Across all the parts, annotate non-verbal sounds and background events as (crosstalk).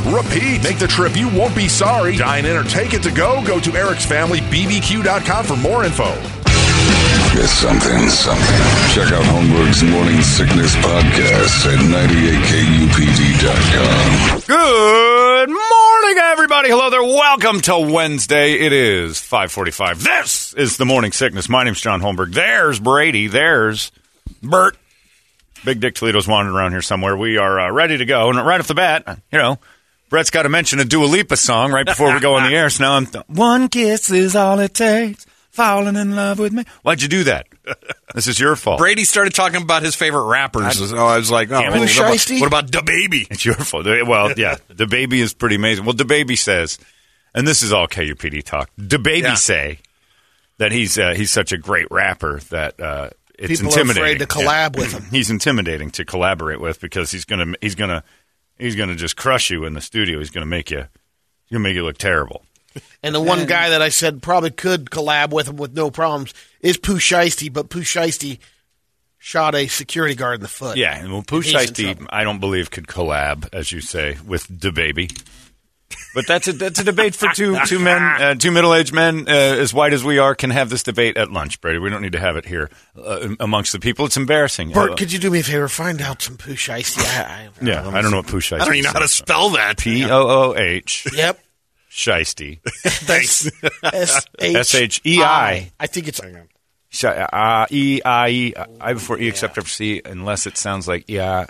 repeat. Make the trip, you won't be sorry. Dine in or take it to go. Go to ericsfamilybbq.com for more info. It's something, something. Check out Holmberg's Morning Sickness Podcast at 98kupd.com. Good morning, everybody. Hello there. Welcome to Wednesday. It is 545. This is the Morning Sickness. My name's John Holmberg. There's Brady. There's Bert. Big Dick Toledo's wandering around here somewhere. We are uh, ready to go. And right off the bat, you know, Brett's got to mention a Dua Lipa song right before we go on the air. So now I'm th- one kiss is all it takes. Falling in love with me. Why'd you do that? This is your fault. Brady started talking about his favorite rappers. so I was like, oh, well, what, about, Shiesty? what about the baby? It's your fault. Well, yeah, the baby is pretty amazing. Well, the baby says, and this is all KUPD talk. The baby Yeah. say that he's uh, he's such a great rapper that uh, it's People are intimidating. afraid to collab with him. (clears throat) He's intimidating to collaborate with because he's gonna he's gonna he's gonna just crush you in the studio. He's gonna make you he's gonna make you look terrible. (laughs) And the one guy that I said probably could collab with him with no problems is Pooh Shiesty, but Pooh Shiesty shot a security guard in the foot. Yeah, and well, Pooh Shiesty. I don't believe could collab, as you say, with the baby. But that's a that's a debate for two two men, uh, two middle aged men uh, as white as we are can have this debate at lunch, Brady. We don't need to have it here uh, amongst the people. It's embarrassing. Bert, Uh, could you do me a favor? Find out some Pooh Shiesty. I, I, yeah, I don't know what Pooh Shiesty. I don't even know how to spell that. P O O H Yep. Shiesty. (laughs) Thanks. (laughs) S h e i. I think it's. Sh- uh, E I E I before E except for C unless it sounds like yeah.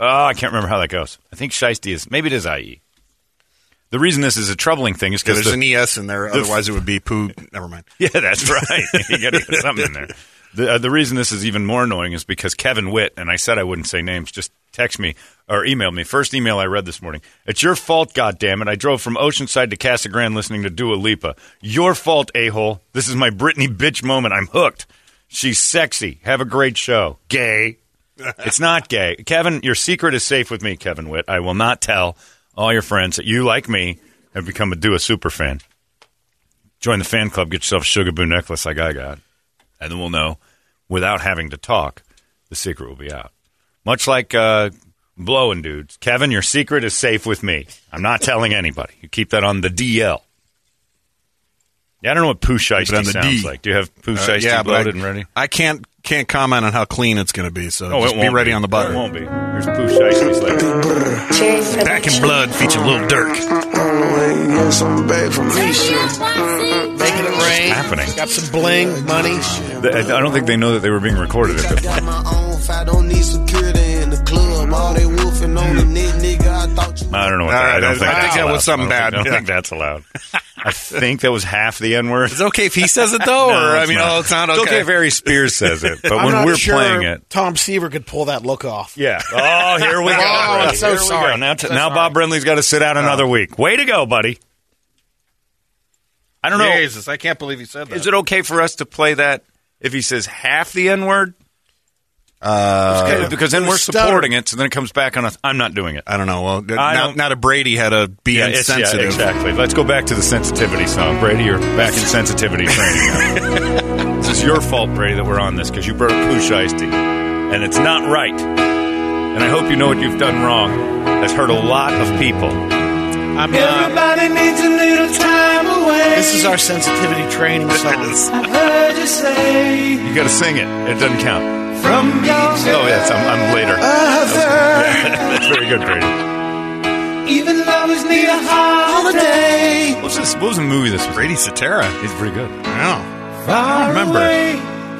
Oh, I can't remember how that goes. I think Shiesty is maybe it is I E. The reason this is a troubling thing is because there's an ES in there. the- Otherwise, it would be poo. Never mind. (laughs) Yeah, that's right. (laughs) you got to get something in there. The, uh, the reason this is even more annoying is because Kevin Witt, and I said I wouldn't say names, just text me or email me. First email I read this morning. It's your fault, goddammit. I drove from Oceanside to Casa Grande listening to Dua Lipa. Your fault, a-hole. This is my Britney bitch moment. I'm hooked. She's sexy. Have a great show. Gay. (laughs) it's not gay. Kevin, your secret is safe with me, Kevin Witt. I will not tell all your friends that you, like me, have become a Dua super fan. Join the fan club, get yourself a sugar boo necklace like I got, and then we'll know without having to talk. The secret will be out. Much like uh, blowing dudes. Kevin, your secret is safe with me. I'm not telling anybody. You keep that on the DL. Yeah, I don't know what Pooh Shiesty sounds D. like. Do you have poo Uh, shiesty yeah, but loaded I, and ready? I can't can't comment on how clean it's going to be. So Oh, just be won't ready on the button. It won't be. Here's Pooh Shiesty's later. Back in blood, featuring Lil Durk. Making it rain. happening? Got some bling, money. I don't think they know that they were being recorded at this point. my own if I don't need security in the club. All they wolfing on the nigga. I thought. I don't know what All that, uh, I don't think I think that was something I don't think- bad, (laughs) I don't think that's allowed. I think that was half the N word. It's okay if he says it though, (laughs) or I mean, oh, it's not okay. It's okay if Harry Spears says it, but (laughs) I'm when not we're sure playing it, Tom Seaver could pull that look off. yeah. Oh, here we (laughs) go. Oh, I'm so sorry. Now, t- So now sorry. Bob Brenly's got to sit out oh. another week. Way to go, buddy. I don't know. Jesus, I can't believe he said that. Is it okay for us to play that if he says half the N word? Uh, because then we're stutter. supporting it, so then it comes back on us. I'm not doing it. I don't know. Well, I now, don't- now that Brady had to be Yeah, it's- yeah, insensitive. exactly. Let's go back to the sensitivity song. Brady, you're back in sensitivity training (laughs) this is your fault, Brady, that we're on this because you brought up Pooh Shiesty. And it's not right. And I hope you know what you've done wrong. That's hurt a lot of people. I'm, uh, Everybody needs a little time away. this is our sensitivity training song. I've heard you say You got to sing it. It doesn't count. from your Oh yes, I'm, I'm later. That's (laughs) very good, Brady. Even lovers need a holiday. What was, this, what was the movie this was? Brady Cetera. He's pretty good. Oh. Far remember. away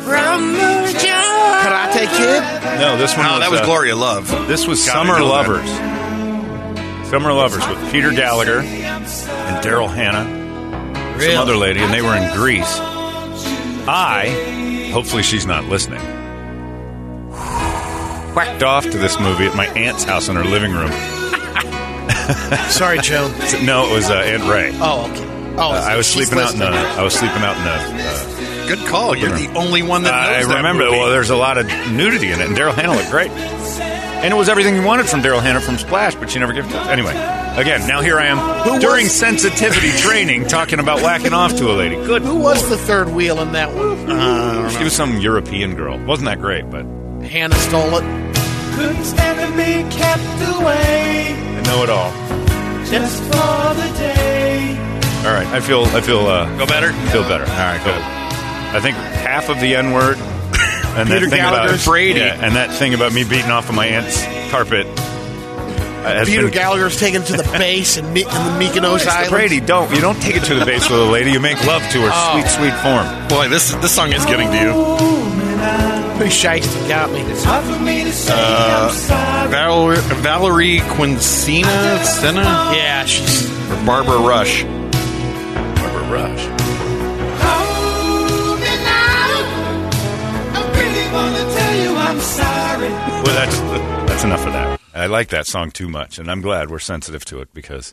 from the joy. Karate Kid. No, this one. No, was, that was uh, Glory of Love. This was Gotta Summer Lovers. that. Summer Lovers with Peter Gallagher and Daryl Hannah, some other lady, and they were in Greece. I, hopefully she's not listening, whacked off to this movie at my aunt's house in her living room. (laughs) Sorry, Joan. No, it was uh, Aunt Ray. Oh, okay. Oh, Uh, I was sleeping out in the. I was sleeping out in the. Uh, Good call. You're the only one that I knows that remember. Well, there's a lot of nudity in it, and Daryl Hannah looked great. And it was everything you wanted from Daryl Hannah from Splash, but she never gave it to us. Anyway, again, now here I am Who during was- sensitivity (laughs) training talking about whacking off to a lady. Good. Who was the third wheel in that one? She was some European girl. Wasn't that great, but Hannah stole it. Couldn't stand to be kept away I know it all. just for the day. All right, I feel. I feel. Uh, Go better? Feel better. All right, good. I think half of the N word and Peter that thing Gallagher's about Brady. yeah, and that thing about me beating off of my aunt's carpet. has Peter been- Gallagher's taken to the (laughs) base in, Mi- in the Mykonos Mr. Islands. Brady, don't you don't take it to the base with a lady. You make love to her, Oh. sweet, sweet form. Boy, this this song is getting to you. Pretty shiesty got me. It's hard for me to say Uh, Val- Valerie Quennessen Yeah, she's or Barbara Rush. Barbara Rush. Well, that's that's enough of that. I like that song too much, and I'm glad we're sensitive to it because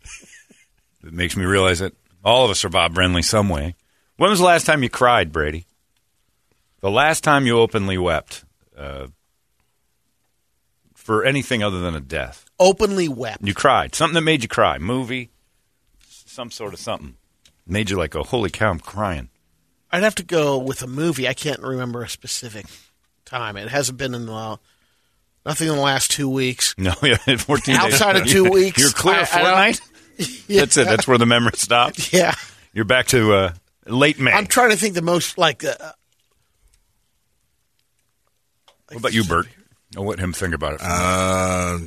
it makes me realize that all of us are Bob Brenly some way. When was the last time you cried, Brady? The last time you openly wept uh, for anything other than a death? openly wept. You cried. Something that made you cry. Movie, some sort of something. Made you like, oh, holy cow, I'm crying. I'd have to go with a movie. I can't remember a specific time. It hasn't been in the nothing in the last two weeks. No, (laughs) yeah, 14 days. Outside of (laughs) two weeks, You're clear I- of I don't- (laughs) That's it. That's where the memory stops. Yeah, You're back to uh, late May. I'm trying to think the most like. Uh, what about you, Bert? I'll let him think about it. Uh,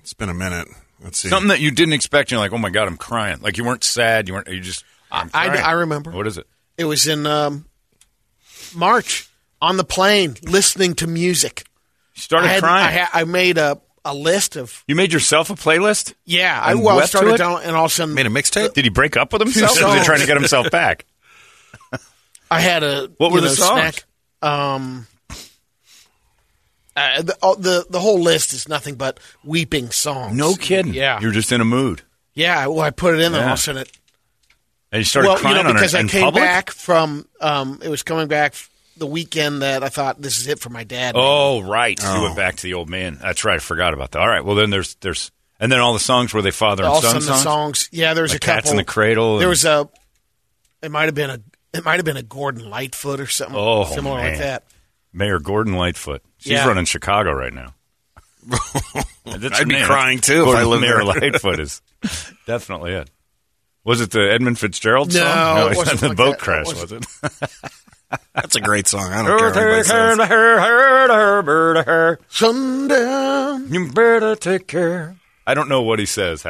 it's been a minute. Let's see. Something that you didn't expect. You're like, oh my god, I'm crying. Like you weren't sad. You weren't. You just. I'm I, crying. I remember. What is it? It was in um, March on the plane listening to music. You started I, had, crying. I, ha- I made a, a list of you made yourself a playlist. yeah. I well I started it? down and all of a sudden Made a mixtape. Did he break up with himself? Or was he trying to get himself back? (laughs) I had a What were you the songs? Snack. Um, uh, the, all- the the whole list is nothing but weeping songs. No kidding. Yeah, You're just in a mood, yeah. Well, I put it in, and all Yeah. of a sudden, it, and you started well, crying you know, because I came public. back from, um, it was coming back the weekend that I thought this is it for my dad. Oh, right. You went oh. back to the old man. That's right. I forgot about that. All right. Well, then there's there's and then all the songs were they father and all of a son the songs. songs. Yeah, there's Like a couple. Cats in the Cradle There and- was a. It might have been a. It might have been a Gordon Lightfoot or something Oh, similar man. like that. Mayor Gordon Lightfoot. She's Yeah. running Chicago right now. (laughs) That's I'd be name. crying, too, if Gordon I lived Mayor there. Lightfoot is (laughs) definitely it. Was it the Edmund Fitzgerald No, song? it (laughs) wasn't the like boat that. It crash, wasn't. was it? That's a great song. I don't care what anybody says. Sundown. You better take care. I don't know what he says.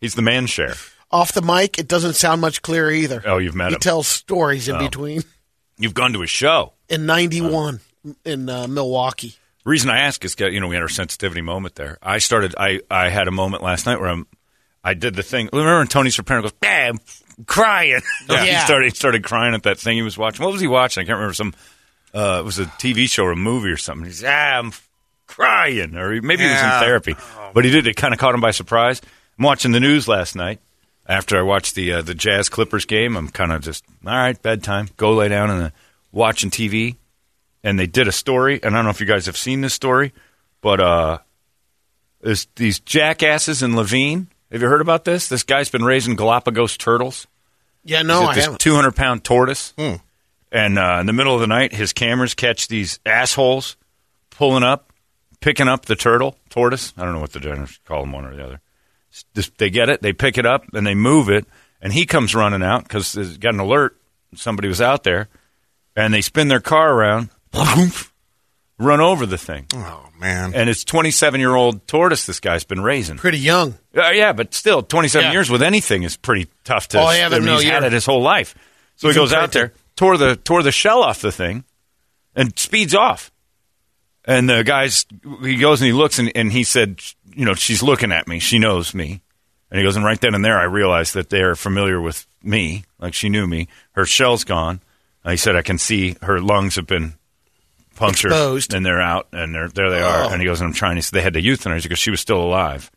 He's the man share. Off the mic, it doesn't sound much clearer either. Oh, you've met he him. He tells stories Oh. in between. You've gone to his show. In '91 in uh, Milwaukee. reason I ask is, you know, we had our sensitivity moment there. I started. I I had a moment last night where I'm. I did the thing. Remember when Tony Soprano goes, "Yeah, I'm crying." (laughs) Yeah. he started he started crying at that thing he was watching. What was he watching? I can't remember. Some. Uh, it was a TV show or a movie or something. He's, ah, I'm crying, or he- maybe he was in therapy. But he did. It kind of caught him by surprise. I'm watching the news last night. After I watched the uh, the Jazz Clippers game, I'm kind of just all right. Bedtime. Go lay down and uh, watching TV and they did a story, and I don't know if you guys have seen this story, but uh, there's these jackasses in Laveen. Have you heard about this? This guy's been raising Galapagos turtles. Yeah, no, I this haven't. 200 pound tortoise. And uh, in the middle of the night, his cameras catch these assholes pulling up, picking up the turtle, tortoise. I don't know what the generals call them, one or the other. Just, they get it, they pick it up, and they move it, and he comes running out because he's got an alert. Somebody was out there, and they spin their car around, (laughs) run over the thing. Oh man. And it's 27 year old tortoise this guy's been raising. Pretty young. Uh, yeah, but still, 27 Yeah. years with anything is pretty tough to. Oh, yeah, I mean, no, he's had it his whole life. So he goes out there, tore the tore the shell off the thing, and speeds off. And the guy's he goes and he looks and, and he said, you know, she's looking at me. She knows me. And he goes, and right then and there, I realized that they're familiar with me, like she knew me. Her shell's gone. Uh, he said, I can see her lungs have been punctured, Exposed. and they're out, and they're, there they are. And he goes, and I'm trying to. They had to euthanize because she was still alive.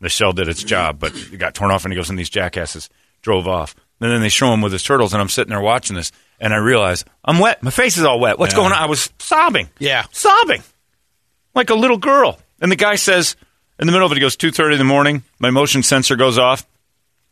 The shell did its job, but it got torn off, and he goes, and these jackasses drove off. And then they show him with his turtles, and I'm sitting there watching this, and I realize I'm wet. My face is all wet. What's Yeah. going on? I was sobbing. Yeah. sobbing like a little girl. And the guy says, in the middle of it, he goes, 2.30 in the morning, my motion sensor goes off.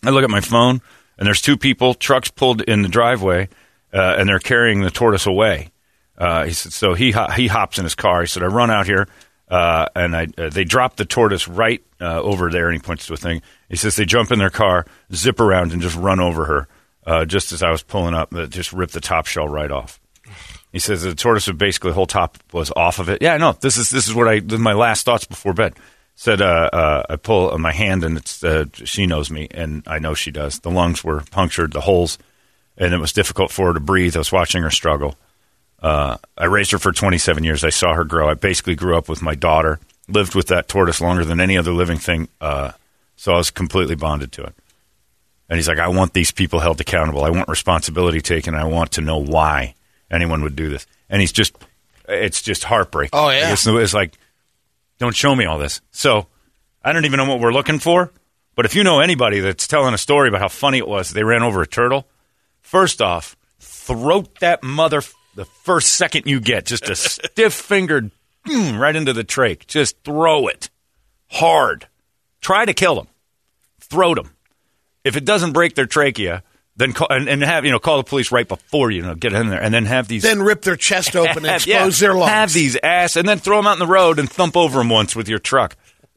I look at my phone, and there's two people, trucks pulled in the driveway, uh, and they're carrying the tortoise away. Uh, he said, so he, he hops in his car. He said, I run out here, uh, and I, uh, they drop the tortoise right uh, over there, and he points to a thing. He says, they jump in their car, zip around, and just run over her. Uh, just as I was pulling up, uh, just ripped the top shell right off. He says the tortoise was basically the whole top was off of it. Yeah, no, this is this is what I this is my last thoughts before bed. Said I pull my hand and it's she knows me and I know she does. The lungs were punctured, the holes, and it was difficult for her to breathe. I was watching her struggle. Uh, I raised her for 27 years. I saw her grow. I basically grew up with my daughter. Lived with that tortoise longer than any other living thing. Uh, so I was completely bonded to it. And he's like, I want these people held accountable. I want responsibility taken. I want to know why anyone would do this. And he's just, it's just heartbreaking. Oh, yeah. It's, it's like, don't show me all this. So I don't even know what we're looking for. But if you know anybody that's telling a story about how funny it was, they ran over a turtle. First off, throat that mother the first second you get, just a stiff fingered right into the trach. Just throw it hard. Try to kill them. Throw them. If it doesn't break their trachea, then call, and, and have you know call the police right before you know get in there, and then have these Then rip their chest (laughs) open and expose yeah, their lungs. Have these ass, and then throw them out in the road and thump over them once with your truck.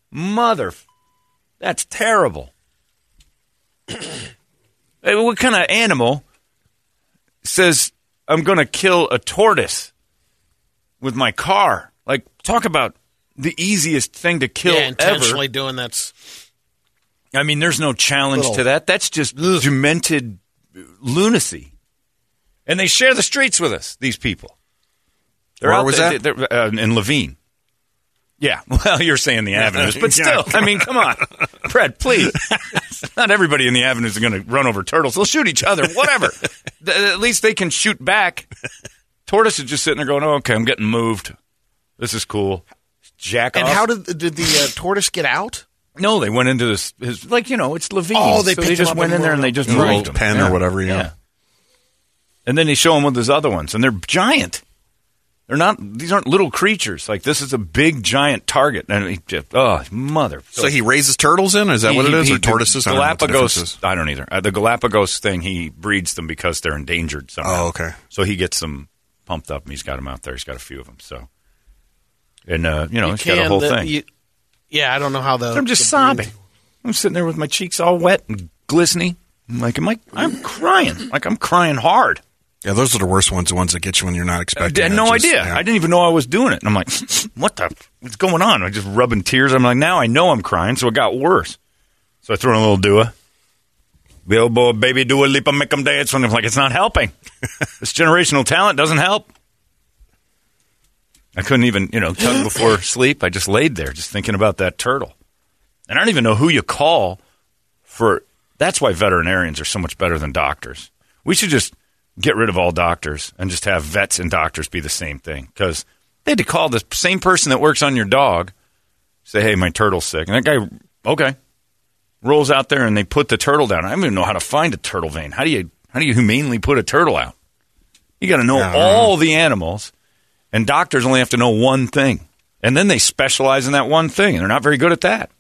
Mother, that's terrible. (clears throat) Hey, what kind of animal says I'm going to kill a tortoise with my car? Like, talk about the easiest thing to kill yeah, ever. intentionally doing that's I mean, there's no challenge Little- to that. That's just demented lunacy. And they share the streets with us, these people. Where was there- that? they're, uh, in Laveen. Yeah, (laughs) well, you're saying the avenues, but (laughs) still, I mean, come on, Fred, please. (laughs) Not everybody in the avenues are going to run over turtles. They'll shoot each other, whatever. At least they can shoot back. Tortoise is just sitting there going, oh, "Okay, I'm getting moved. This is cool." Jack and off. how did did the uh, tortoise get out? No, they went into this. His, like you know, it's Laveen. Oh, they so they just went in there and they just In a little moved him. pen or whatever, yeah. And then they show him with his other ones, and they're giant. They're not. These aren't little creatures. Like this is a big, giant target. And he just, oh, mother. So he raises turtles in? Is that what it is? or tortoises? I don't know the Galapagos. is. I don't either. Uh, the Galapagos thing, he breeds them because they're endangered somehow. Oh, okay. So he gets them pumped up, and he's got them out there. He's got a few of them. So, and uh, you know, You he's got a whole the- thing. you- yeah, I don't know how the. I'm just the sobbing. breed- I'm sitting there with my cheeks all wet and glistening. I'm like, am I? I'm crying. Like I'm crying hard. Yeah, those are the worst ones, the ones that get you when you're not expecting. I had no Just- idea. yeah. I didn't even know I was doing it. And I'm like, (laughs) what the? What's going on? I'm just rubbing tears. I'm like, now I know I'm crying, so it got worse. So I threw in a little dua. Billboard, baby, do a leap and make them dance. And I'm like, it's not helping. (laughs) this generational talent doesn't help. I couldn't even, you know, tug before (laughs) sleep. I just laid there, just thinking about that turtle. And I don't even know who you call for. That's why veterinarians are so much better than doctors. We should just get rid of all doctors and just have vets and doctors be the same thing. Because they had to call the same person that works on your dog, say, "Hey, my turtle's sick," and that guy, okay, rolls out there and they put the turtle down. I don't even know how to find a turtle vein. How do you how do you humanely put a turtle out? You got to know Yeah, I don't all the animals, and doctors only have to know one thing, and then they specialize in that one thing, and they're not very good at that.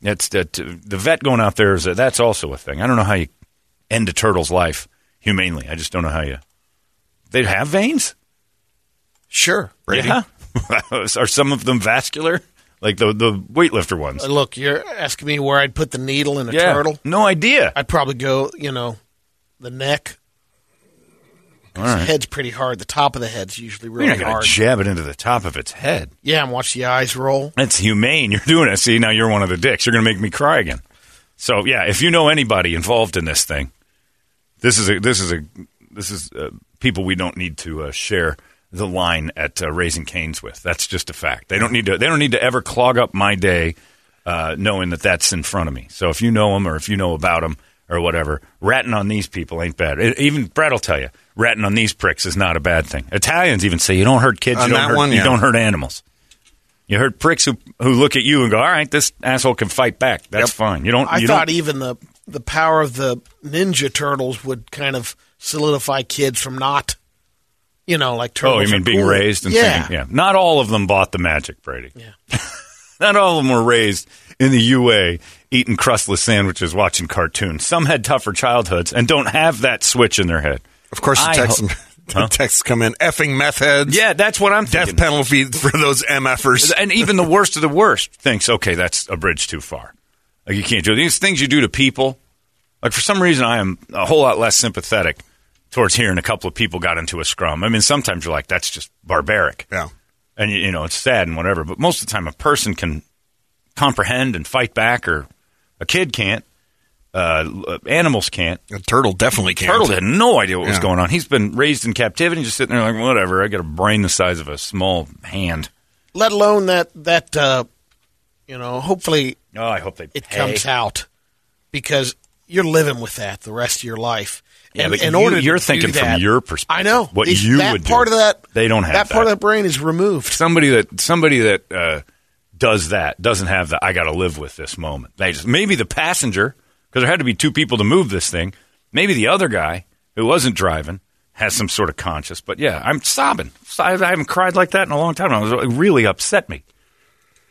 It's that uh, the vet going out there is a, that's also a thing. I don't know how you end a turtle's life humanely. I just don't know how you. They have veins. Sure. Yeah. (laughs) Are some of them vascular? Like the the weightlifter ones? Uh, look, you're asking me where I'd put the needle in a yeah, turtle. No idea. I'd probably go, you know, the neck. All right. The head's pretty hard. The top of the head's usually really You're not going hard. jab it into the top of its head. yeah, and watch the eyes roll. That's humane. (laughs) You're doing it. See, now you're one of the dicks. You're going to make me cry again. So yeah, if you know anybody involved in this thing, this is a this is a this is uh, people we don't need to uh, share the line at uh, Raising Cane's with. That's just a fact. They don't need to. They don't need to ever clog up my day uh, knowing that that's in front of me. So if you know them or if you know about them or whatever, ratting on these people ain't bad. It, even Brett will tell you, ratting on these pricks is not a bad thing. Italians even say you don't hurt kids, On you don't hurt, one, you yeah. don't hurt animals. You hurt pricks who who look at you and go, "All right, this asshole can fight back. That's fine." You don't. I you thought don't, even the the power of the Ninja Turtles would kind of solidify kids from not, you know, like turtles. Oh, you mean being cool. raised and yeah. thinking, yeah. Not all of them bought the magic, Brady. Yeah. (laughs) Not all of them were raised in the UA eating crustless sandwiches, watching cartoons. Some had tougher childhoods and don't have that switch in their head. Of course, the I texts, ho- (laughs) the texts come in. Effing meth heads. Yeah, that's what I'm Death thinking. penalty for those MFers. And even the worst of the worst thinks, okay, that's a bridge too far. Like you can't do it. these things you do to people. Like for some reason, I am a whole lot less sympathetic towards hearing a couple of people got into a scrum. I mean, sometimes you're like, that's just barbaric. Yeah. and you, you know it's sad and whatever. But most of the time, a person can comprehend and fight back, or a kid can't. Uh, animals can't. A turtle definitely can't. Turtle had no idea what was going on. He's been raised in captivity, just sitting there like whatever. I got a brain the size of a small hand. Let alone that that uh, you know, hopefully Oh, I hope they it pay. comes out because you're living with that the rest of your life. Yeah, And but in you- order you're do thinking from your perspective, I know what These- you that would do. part of that. They don't have that part of the brain is removed. somebody that somebody that uh, does that doesn't have the I got to live with this moment. They just maybe the passenger because there had to be two people to move this thing. Maybe the other guy who wasn't driving has some sort of conscience. But yeah, I'm sobbing. I haven't cried like that in a long time. It really upset me.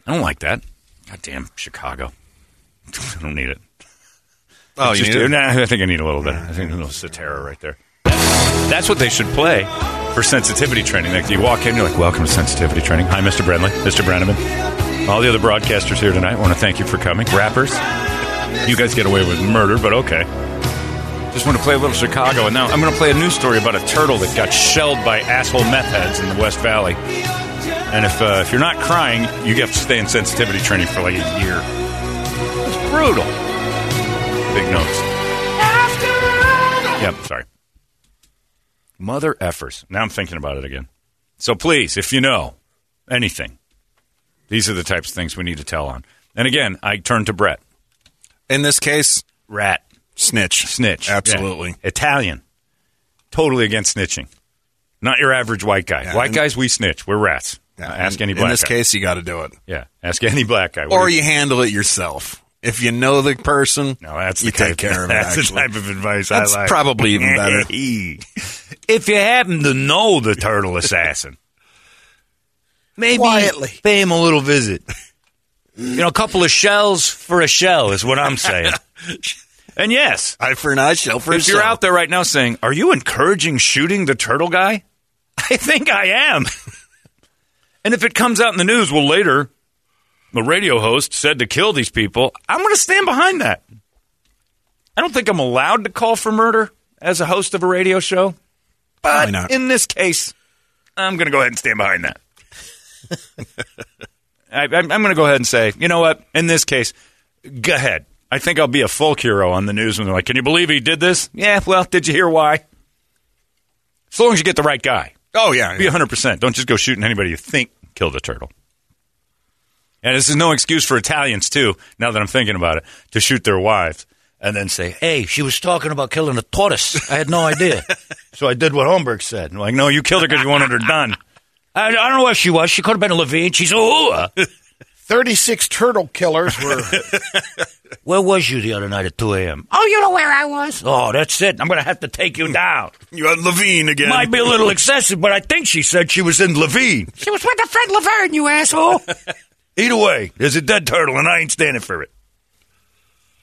I don't like that. Goddamn Chicago. (laughs) I don't need it. Oh, you Just- need it? Nah, I think I need a little bit. I think a little Cetera right there. That's what they should play for sensitivity training. Like you walk in, you're like, "Welcome to sensitivity training." Hi, Mr. Brenly, Mr. Brennaman, all the other broadcasters here tonight. I want to thank you for coming. Rappers, you guys get away with murder, but okay. Just want to play a little Chicago, and now I'm going to play a news story about a turtle that got shelled by asshole meth heads in the West Valley. And if uh, if you're not crying, you have to stay in sensitivity training for like a year. It's brutal. Big notes. Yep, sorry. Mother effers. Now I'm thinking about it again. So please, if you know anything, these are the types of things we need to tell on. And again, I turn to Brett. In this case, Rat. snitch. Snitch. Absolutely. Yeah. Italian. Totally against snitching. Not your average white guy. Yeah, white guys, we snitch. We're rats. Yeah, ask any black In this guy. case, you got to do it. Yeah. Ask any black guy. What Or you handle it yourself. If you know the person, No, that's you the take type, care of it. That's the type of advice That's I like. probably even (laughs) better. if you happen to know the turtle assassin, maybe Quietly. pay him a little visit. You know, a couple of shells for a shell is what I'm saying. (laughs) and yes, Eye for an eye, shell for a shell. if you're out there right now saying, "Are you encouraging shooting the turtle guy?" (laughs) I think I am. And if it comes out in the news, well, later the radio host said to kill these people. I'm going to stand behind that. I don't think I'm allowed to call for murder as a host of a radio show, but not. in this case, I'm going to go ahead and stand behind that. (laughs) I, I'm, I'm going to go ahead and say, you know what? In this case, go ahead. I think I'll be a folk hero on the news when they're like, "Can you believe he did this?" Yeah. Well, did you hear why? As long as you get the right guy, oh yeah, be 100. percent Don't just go shooting anybody you think killed a turtle. And this is no excuse for Italians too. Now that I'm thinking about it, to shoot their wives and then say, "Hey, she was talking about killing a tortoise. I had no idea, (laughs) so I did what Holmberg said." And like, no, you killed her because you wanted her done. (laughs) I, I don't know where she was. She could have been a Laveen. She's a hooah. (laughs) 36 turtle killers were. (laughs) Where was you the other night at 2 a.m.? Oh, you know where I was? Oh, that's it. I'm going to have to take you down. (laughs) you had Laveen again. Might be a little excessive, but I think she said she was in Laveen. She was with a friend Laverne, you asshole. (laughs) Either way, there's a dead turtle, and I ain't standing for it.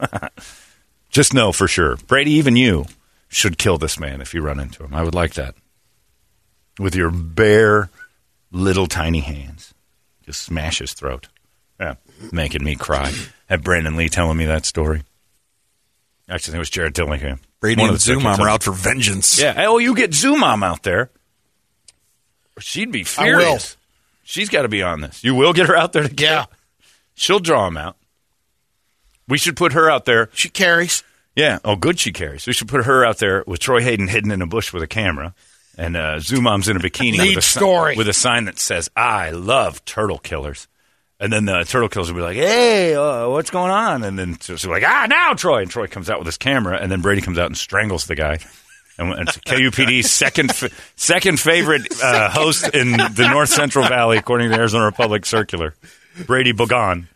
(laughs) Just know for sure, Brady, even you should kill this man if you run into him. I would like that. With your bare, little, tiny hands. Just smash his throat. Yeah, making me cry. Have Brandon Lee telling me that story. Actually, think it was Jared Dillingham. Brady One and Zoomom are out for vengeance. Yeah. Oh, you get Zoomom out there. She'd be furious. She's got to be on this. You will get her out there to. Yeah. She'll draw him out. We should put her out there. She carries. Yeah. Oh, good. She carries. We should put her out there with Troy Hayden hidden in a bush with a camera, and uh, Zoomom's in a bikini Lead with, a, story. with a sign that says "I love turtle killers." And then the turtle killers will be like, "Hey, uh, what's going on?" And then she'll be like, "Ah, now Troy." And Troy comes out with his camera, and then Brady comes out and strangles the guy. And it's KUPD's second second favorite uh, host in the North Central Valley, according to the Arizona Republic Circular, Brady Bogan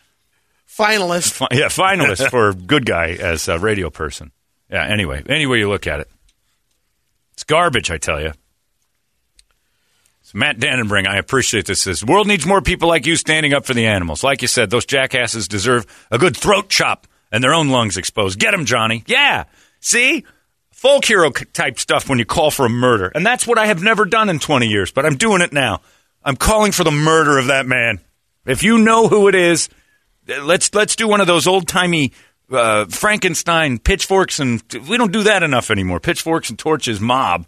finalist. Fi- yeah, finalist for good guy as a radio person. Yeah. Anyway, any way you look at it, it's garbage. I tell you. Matt Dannenbring, I appreciate this. This world needs more people like you standing up for the animals. Like you said, those jackasses deserve a good throat chop and their own lungs exposed. Get them, Johnny. Yeah. See. Folk hero type stuff when you call for a murder. And that's what I have never done in 20 years, but I'm doing it now. I'm calling for the murder of that man. If you know who it is, let's let's do one of those old timey uh, Frankenstein pitchforks and we don't do that enough anymore. Pitchforks and torches mob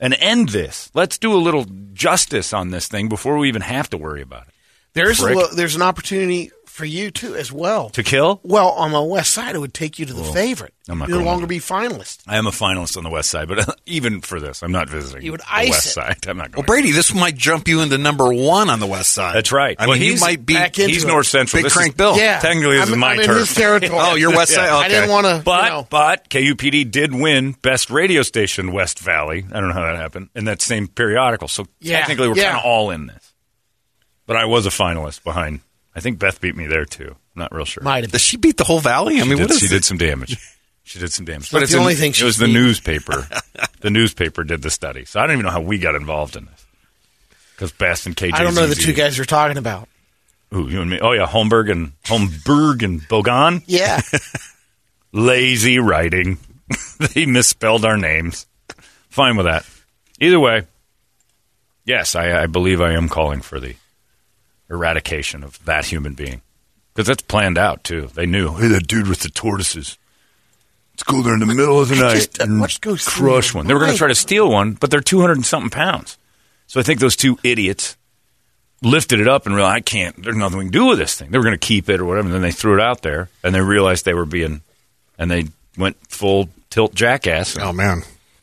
and end this. Let's do a little justice on this thing before we even have to worry about it. There's a, there's an opportunity for you too as well to kill. Well, on the west side, it would take you to the well, favorite. I'm not no longer be finalist. I am a finalist on the west side, but uh, even for this, I'm not visiting. You would the ice west it. side. (laughs) I'm not. Going well, Brady, this might jump you into number one on the west side. That's right. I well, mean, he might be. he's north central. Big this crank is, Bill. Yeah, technically, this I'm, is my I'm turf. In his territory. (laughs) oh, your west (laughs) side. Yeah. Okay. I didn't want to. But you know. but KUPD did win best radio station West Valley. I don't know how that happened in that same periodical. So Yeah, technically, we're yeah. kind of all in this. But I was a finalist behind. I think Beth beat me there too. I'm not real sure. might have. Does she beat the whole valley? I She mean, did, what is she it? did some damage. She did some damage. But it's the in- only thing It she's was the newspaper. (laughs) the newspaper did the study, so I don't even know how we got involved in this. Because Beth and KJ. I don't know the two guys you're talking about. Who you and me? Oh yeah, Holmberg and Holmberg and Bogan. Yeah, (laughs) Lazy writing. (laughs) they misspelled our names. Fine with that. Either way, yes, I, I believe I am calling for the eradication of that human being because that's planned out too. They knew. Hey, that dude with the tortoises. Let's go there in the middle of the (laughs) night just- uh, and what goes through crush one. They were going to try to steal one, but they're two hundred and something pounds. So I think those two idiots lifted it up and realized I can't. There's nothing we can do with this thing. They were going to keep it or whatever. And then they threw it out there, and they realized they were being, and they went full tilt jackass. Oh man,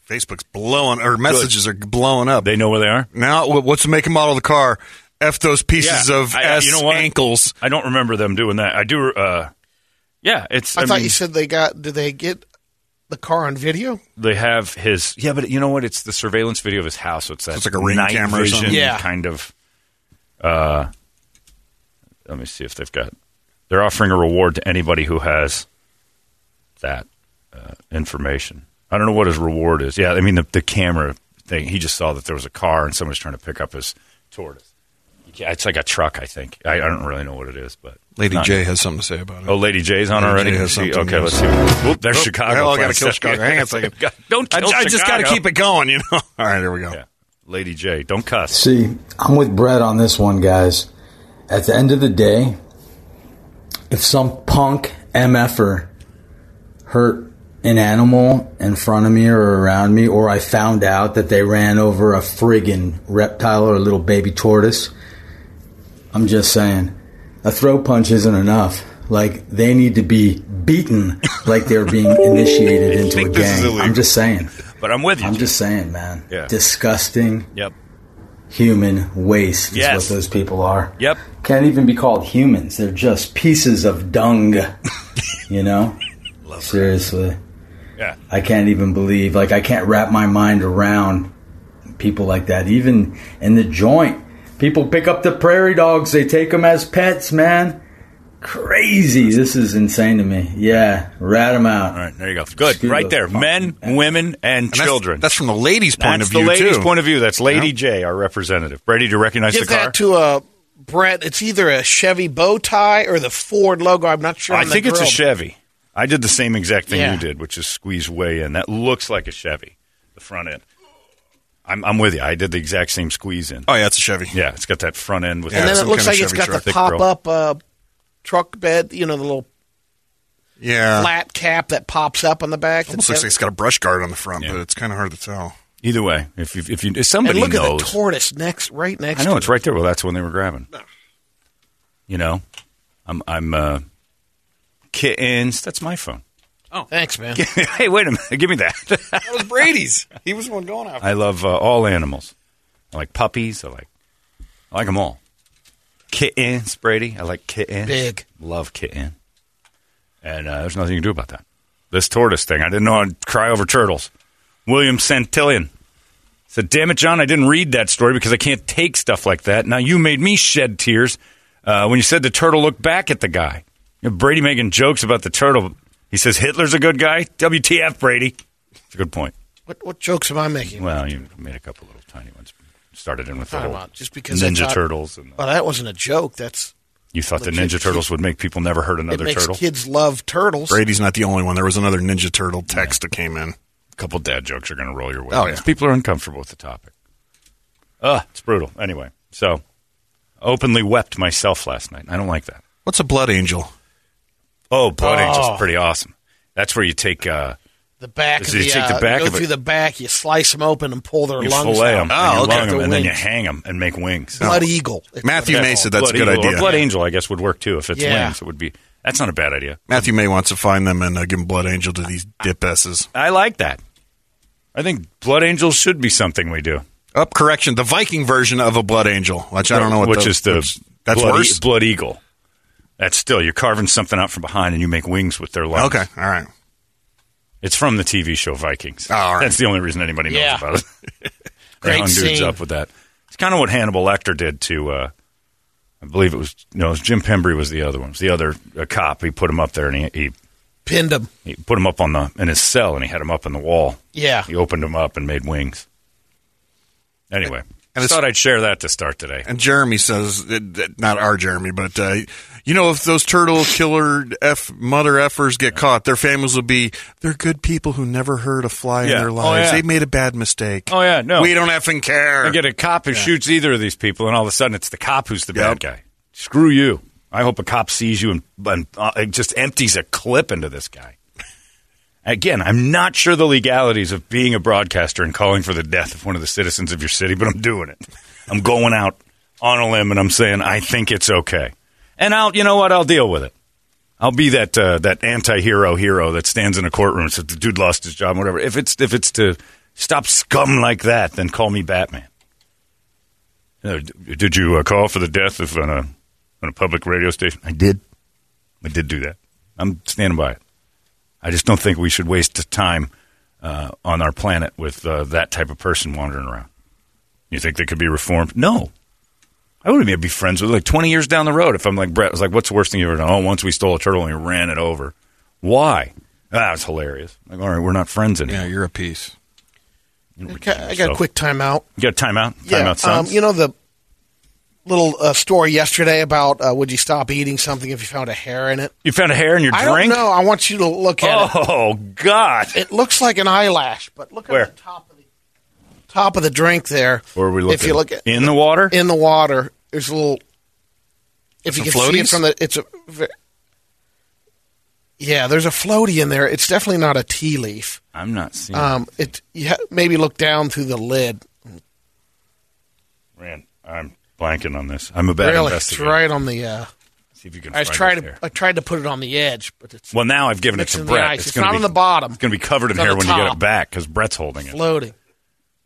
Facebook's blowing, or messages are blowing up. They know where they are. now, what's the make and model of the car? F those pieces Yeah, of I- I- S you know what? ankles. I don't remember them doing that. I do. Uh, yeah, it's. I, I, thought mean, you said they got. Did they get the car on video? they have his. Yeah, but you know what? It's the surveillance video of his house. So it's that it's like a ring night camera or something? Yeah. kind of. Uh, let me see if they've got. They're offering a reward to anybody who has that uh, information. I don't know what his reward is. Yeah, I mean the the camera thing. He just saw that there was a car and someone was trying to pick up his tortoise. Yeah, it's like a truck. I think. I, I don't really know what it is, but Lady not- J has something to say about it. Oh, Lady J's on Lady already. J has She- something, okay, let's see. Oop, there's Oh, Chicago. hell, I for gotta kill. Chicago. Hang on a second. (laughs) don't I, kill I just got to keep it going, you know. (laughs) All right, here we go. Yeah. Lady J, don't cuss. See, I'm with Brett on this one, guys. At the end of the day, if some punk MFer hurt an animal in front of me or around me, or I found out that they ran over a friggin' reptile or a little baby tortoise, I'm just saying, a throw punch isn't enough. Like, they need to be beaten like they're being (laughs) initiated into a think this is gang. I'm just saying. But I'm with you. I'm just saying, man. Yeah. Disgusting Yep. human waste. Is Yes. what those people are. Yep. Can't even be called humans. They're just pieces of dung. (laughs) you know. Seriously. Yeah. I can't even believe, like, I can't wrap my mind around people like that. Even in the joint, people pick up the prairie dogs, they take them as pets, man. Crazy. This is insane to me. Yeah, rat them out. All right, there you go. Good. Screw right those there. fucking Men, women, and, that's- children. That's, from the ladies' point That's of view too. the ladies' too. point of view. That's Lady J, our representative. Brady, do you recognize Give the car? that to uh, Brett. It's either a Chevy bow tie or the Ford logo. I'm not sure. I on the think it's a. Chevy. I did the same exact thing Yeah. you did, which is squeeze way in. That looks like a Chevy, the front end. I'm, I'm with you. I did the exact same squeeze in. Oh yeah, it's a Chevy. Yeah, it's got that front end with And then it looks like it's got truck. the pop grill. up uh, truck bed. You know, the little Yeah. flat cap that pops up on the back. Almost looks like it's got a brush guard on the front, Yeah. but it's kind of hard to tell. Either way, if you, if you if and look knows, at the tortoise next, right next. I know to it's it. right there. Well, that's when they were grabbing. You know, I'm I'm uh, kittens. That's my phone. Oh, thanks, man. (laughs) hey, wait a minute. Give me that. That was Brady's. He was the one going after. I love uh, all animals. I like puppies. I like I like them all. Kittens, Brady. I like kittens. Big. Love kitten. And uh, there's nothing you can do about that. This tortoise thing. I didn't know I'd cry over turtles. William Santillion said, "Damn it, John! I didn't read that story because I can't take stuff like that. Now you made me shed tears uh, when you said the turtle looked back at the guy. You know, Brady making jokes about the turtle. He says Hitler's a good guy. WTF, Brady? It's a good point. What, what jokes am I making? Well, you made a couple little tiny ones. Started in with the whole just because Ninja thought- Turtles, and Well, that wasn't a joke. That's you thought the Ninja Turtles would make people never hurt it another makes turtle. kids love turtles. Brady's not the only one. There was another Ninja Turtle text that came in. A couple dad jokes are going to roll your way. Oh, yeah. People are uncomfortable with the topic. Ugh, it's brutal. Anyway, so openly wept myself last night. I don't like that. What's a blood angel? Oh, Blood Oh. Angel's pretty awesome. That's where you take uh, The back. So of you the, take the uh, back go of it- through the back. You slice them open and pull their you lungs fillet out. them, Oh, and you okay. lung 'em, The and then you hang them and make wings. Blood eagle. (laughs) Matthew what May said called. that's a good Eagle or idea. Blood Angel, I guess, would work too. If it's Yeah. wings, it would be. That's not a bad idea. Matthew May wants to find them and uh, give them blood angel to these dip S's. I like that. I think Blood Angels should be something we do. Up correction, the Viking version of a blood angel, which I don't know what which the- is the which- that's blood, worse. E- blood eagle. That's still you're carving something out from behind and you make wings with their legs. Okay, all right. It's from the TV show Vikings. Oh, all right. That's the only reason anybody knows Yeah. about it. they (laughs) Great (laughs) hung dudes scene. up with that. It's kind of what Hannibal Lecter did to. Uh, I believe it was no, it was Jim Pembry was the other one. It was the other uh, cop. He put him up there and he, he Pinned him. he put him up on the in his cell and he had him up on the wall. Yeah. He opened him up and made wings. Anyway, And I thought I'd share that to start today. And Jeremy says, not our Jeremy, but uh, you know, if those turtle killer f mother effers get caught, their families will be they're good people who never hurt a fly Yeah. in their Oh, lives. yeah. They made a bad mistake. Oh yeah, no, we don't effing care. I get a cop who shoots either of these people, and all of a sudden it's the cop who's the Yep. bad guy. Screw you. I hope a cop sees you and, and uh, just empties a clip into this guy. Again, I'm not sure the legalities of being a broadcaster and calling for the death of one of the citizens of your city, but I'm doing it. I'm going out on a limb and I'm saying I think it's okay. And I'll, you know what? I'll deal with it. I'll be that uh, that anti-hero hero that stands in a courtroom and says the dude lost his job, whatever. If it's if it's to stop scum like that, then call me Batman. Uh, did you uh, call for the death of on a on a public radio station? I did. I did do that. I'm standing by it. I just don't think we should waste time uh, on our planet with uh, that type of person wandering around. You think they could be reformed? No. I wouldn't even be friends with like 20 years down the road if I'm like Brett. I was like, what's the worst thing you ever done? Oh, once we stole a turtle and we ran it over. Why? Ah, it's hilarious. Like, all right, we're not friends anymore. yeah, you're a piece. Okay, I got a quick timeout. You got a timeout? Yeah, Timeout, um, you know the little uh, story yesterday about uh, would you stop eating something if you found a hair in it? you found a hair in your I drink? don't know. I want you to look at it. Oh, God. It looks like an eyelash, but look Where? at the top of the top of the drink there. Where are we looking? If you look at in the water? in the water, there's a little. If you can see it from the, it's a. Yeah, there's a floaty in there. It's definitely not a tea leaf. I'm not seeing. Um, it you ha- maybe look down through the lid. Man, I'm blanking on this. I'm a bad really, it's investigator. right on the. Uh, See if you can. I was find trying it to. here. I tried to put it on the edge, but it's Well, now I've given it to in the Brett. ice. It's gonna not be, on the bottom. It's going to be covered in It's on hair the when you get top. it back because Brett's holding it. floating.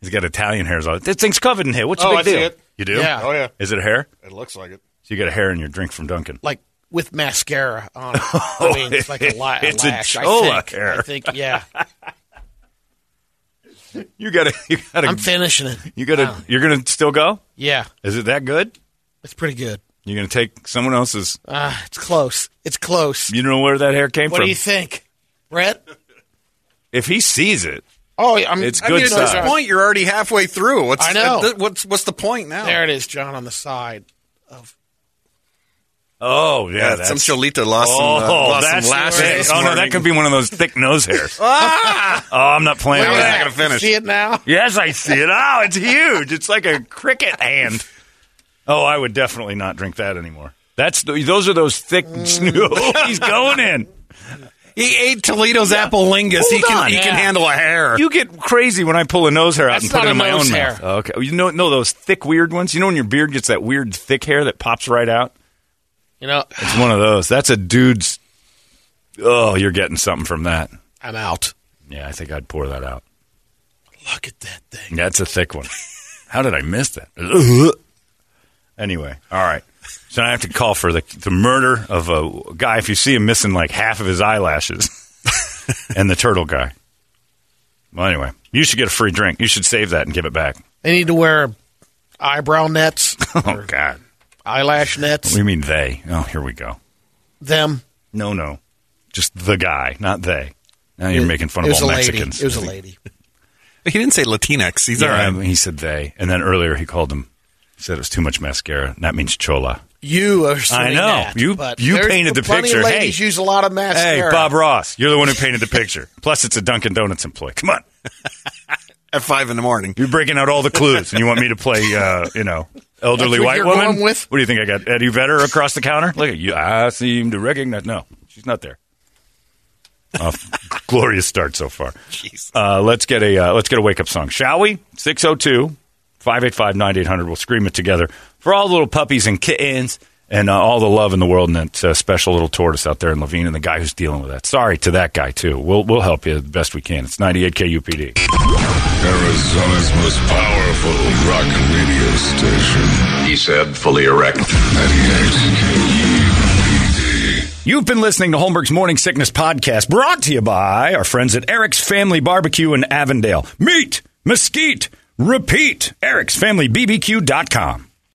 He's got Italian hairs on it. This thing's covered in hair. What's your Oh, big I see deal? it. You do? Yeah. Oh, yeah. Is it hair? It looks like it. So you got a hair in your drink from Dunkin'. like with mascara on. it. (laughs) I mean, it's like a, la- a It's a lash. I chola think. hair. I think. Yeah, (laughs) (laughs) You got to. You got to I'm finishing it. You got to. You're gonna still go? Yeah, Is it that good? it's pretty good. You're gonna take someone else's. Uh, it's close. It's close. You don't know where that hair came What from. What do you think, Brett? if he sees it, Oh, I'm, It's I good mean, at this point, you're already halfway through. What's I know. th- what's what's the point now? There it is, John, on the side. Of, Oh yeah, Yeah, that's some Cholita lost Oh, some, uh, lost some lashes. this Oh no, that could be one of those thick nose hairs. (laughs) oh, I'm not playing Look with that. not gonna finish. See it now? Yes, I see it. Oh, it's huge. It's like a cricket hand. Oh, I would definitely not drink that anymore. That's the, those are those thick. (laughs) Oh, he's going in. He ate Toledo's apple lingus. he can on. he can handle a hair. You get crazy when I pull a nose hair out That's and put it in my own hair. mouth. Oh, okay, you know, know those thick, weird ones. You know when your beard gets that weird, thick hair that pops right out. You know, It's one of those. That's a dude's. Oh, you're getting something from that. I'm out. Yeah, I think I'd pour that out. Look at that thing. That's a thick one. (laughs) How did I miss that? (laughs) Anyway, all right. So I have to call for the the murder of a guy. If you see him missing like half of his eyelashes, (laughs) and the turtle guy. Well, anyway, you should get a free drink. You should save that and give it back. They need to wear eyebrow nets, Oh God, eyelash nets. what do you mean they? Oh, here we go. Them. No, no, just the guy, not they. Now you're It- making fun of all a lady. Mexicans. It was a lady. (laughs) He didn't say Latinx. He's Yeah, all right. he said they, and then earlier he called them. He said it was too much mascara. And that means chola. You are. assuming know. that, You- you painted the picture. Of ladies Hey. use a lot of mascara. Hey, Bob Ross, you're the one who painted the picture. Plus, it's a Dunkin' Donuts employee. Come on, (laughs) At five in the morning. you're breaking out all the clues, and you want me to play, uh, you know, elderly white woman? What do you think? I got Eddie Vedder across the counter? Look at you. I seem to recognize. No, she's not there. Uh, (laughs) glorious start so far. Jeez. Uh, let's get a uh, let's get a wake up song, shall we? 602 585 9800. We'll scream it together for all the little puppies and kittens and uh, all the love in the world and that uh, special little tortoise out there in Laveen and the guy who's dealing with that. Sorry to that guy, too. We'll, we'll help you the best we can. It's 98 KUPD. Arizona's most powerful rock radio station. He said, fully erect. 98 KUPD. You've been listening to Holmberg's Morning Sickness Podcast, brought to you by our friends at Eric's Family Barbecue in Avondale. Meet, mesquite, repeat. Eric'sFamilyBBQ.com.